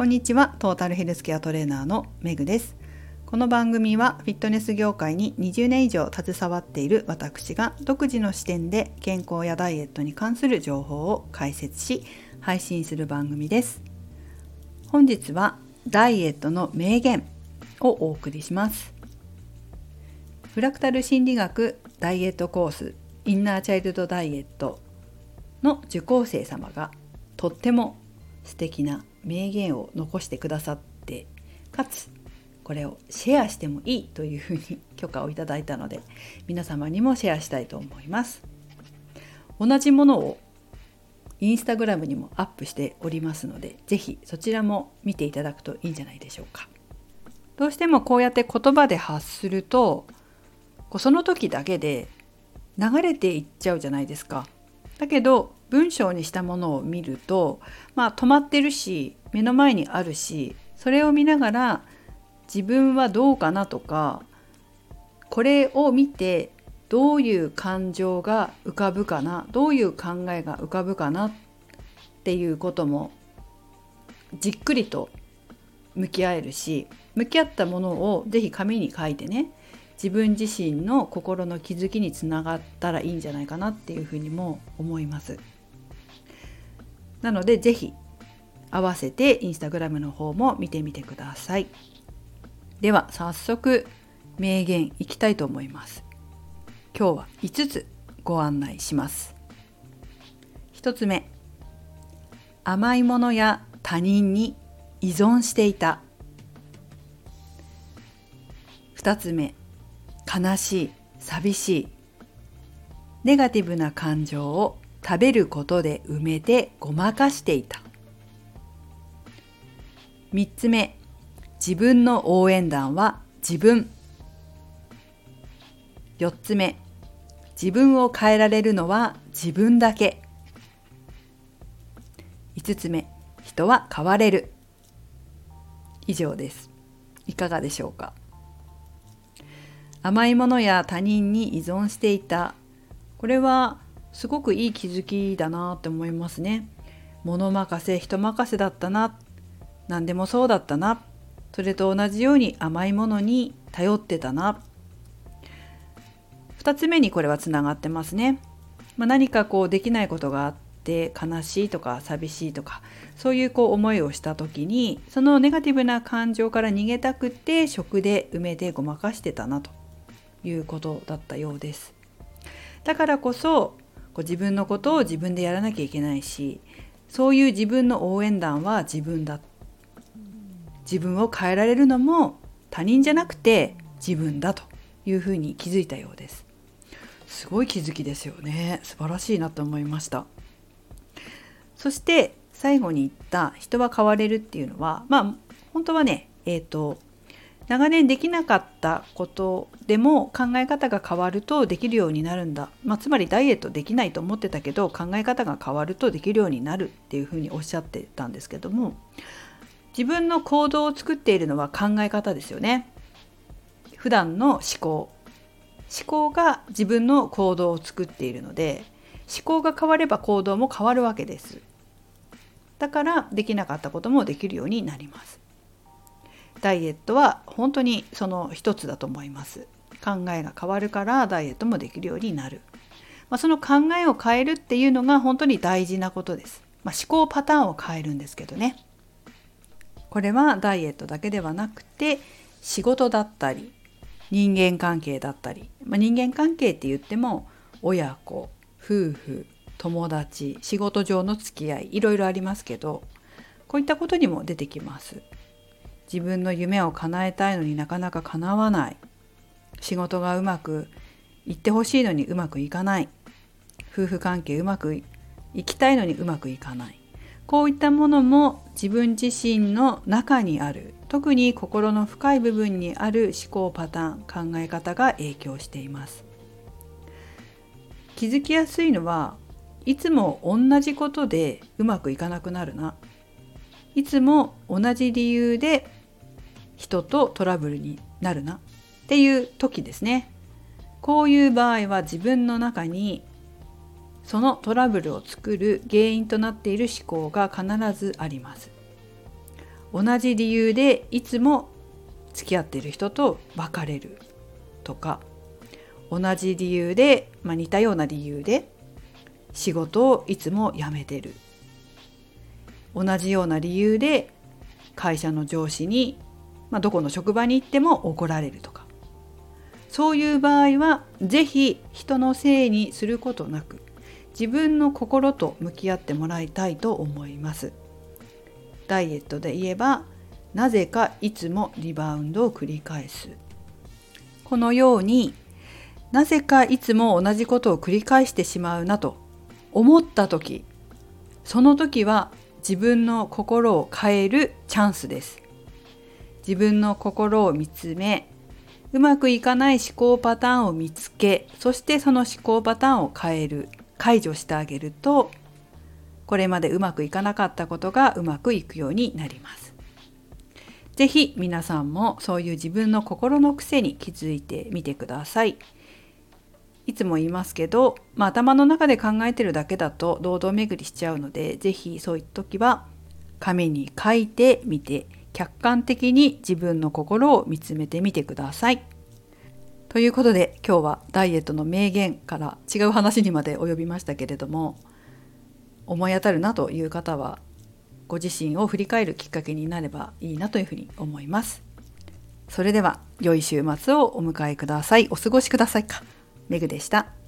こんにちは。トータルヘルスケアトレーナーのメグです。この番組はフィットネス業界に20年以上携わっている私が独自の視点で健康やダイエットに関する情報を解説し配信する番組です。本日はダイエットの名言をお送りします。フラクタル心理学ダイエットコースインナーチャイルドダイエットの受講生様がとっても素敵な名言を残してくださってかつこれをシェアしてもいいというふうに許可をいただいたので皆様にもシェアしたいと思います。同じものをインスタグラムにもアップしておりますので是非そちらも見ていただくといいんじゃないでしょうか。どうしてもこうやって言葉で発するとその時だけで流れていっちゃうじゃないですか。だけど文章にしたものを見るとまあ止まってるし目の前にあるしそれを見ながら自分はどうかなとかこれを見てどういう感情が浮かぶかなどういう考えが浮かぶかなっていうこともじっくりと向き合えるし向き合ったものを是非紙に書いてね自分自身の心の気づきにつながったらいいんじゃないかなっていうふうにも思います。なので是非合わせてインスタグラムの方も見てみてください。では早速名言いきたいと思います。今日は5つご案内します。1つ目甘いものや他人に依存していた2つ目悲しい寂しい。ネガティブな感情を食べることで埋めてごまかしていた。3つ目自分の応援団は自分。4つ目自分を変えられるのは自分だけ。5つ目人は変われる。以上です。いかがでしょうか？甘いものや他人に依存していた。これはすごくいい気づきだなって思いますね。物任せ人任せだったな。何でもそうだったな。それと同じように甘いものに頼ってたな。2つ目にこれはつながってますね、まあ、何かこうできないことがあって悲しいとか寂しいとかそういうこう思いをした時にそのネガティブな感情から逃げたくて食で埋めてごまかしてたなと。いうことだったようです。だからこそこう自分のことを自分でやらなきゃいけないしそういう自分の応援団は自分だ。自分を変えられるのも他人じゃなくて自分だというふうに気づいたようです。すごい気づきですよね。素晴らしいなと思いました。そして最後に言った人は変われるっていうのはまあ本当はねえっ、ー、と長年できなかったことでも考え方が変わるとできるようになるんだ、まあ、つまりダイエットできないと思ってたけど考え方が変わるとできるようになるっていうふうにおっしゃってたんですけども自分の行動を作っているのは考え方ですよね。普段の思考。思考が自分の行動を作っているので思考が変われば行動も変わるわけです。だからできなかったこともできるようになります。ダイエットは本当にその一つだと思います。考えが変わるからダイエットもできるようになる、まあ、その考えを変えるっていうのが本当に大事なことです、まあ、思考パターンを変えるんですけどね。これはダイエットだけではなくて仕事だったり人間関係だったり、まあ、人間関係って言っても親子夫婦友達仕事上の付き合いいろいろありますけどこういったことにも出てきます。自分の夢を叶えたいのになかなか叶わない。仕事がうまくいってほしいのにうまくいかない。夫婦関係うまくいきたいのにうまくいかない。こういったものも自分自身の中にある。特に心の深い部分にある思考パターン考え方が影響しています。気づきやすいのはいつも同じことでうまくいかなくなるな。いつも同じ理由で人とトラブルになるなっていう時ですね。こういう場合は自分の中にそのトラブルを作る原因となっている思考が必ずあります。同じ理由でいつも付き合っている人と別れるとか同じ理由で、まあ、似たような理由で仕事をいつも辞めてる。同じような理由で会社の上司に、まあ、どこの職場に行っても怒られるとか。そういう場合は是非人のせいにすることなく自分の心と向き合ってもらいたいと思います。ダイエットで言えばなぜかいつもリバウンドを繰り返す。このようになぜかいつも同じことを繰り返してしまうなと思った時その時は自分の心を変えるチャンスです。自分の心を見つめうまくいかない思考パターンを見つけそしてその思考パターンを変える解除してあげるとこれまでうまくいかなかったことがうまくいくようになります。是非皆さんもそういう自分の心の癖に気づいてみてください。いつも言いますけど、まあ、頭の中で考えてるだけだと堂々巡りしちゃうので是非そういう時は紙に書いてみて客観的に自分の心を見つめてみてください。ということで今日はダイエットの名言から違う話にまで及びましたけれども思い当たるなという方はご自身を振り返るきっかけになればいいなというふうに思います。それでは良い週末をお迎えください。お過ごしくださいか。メグでした。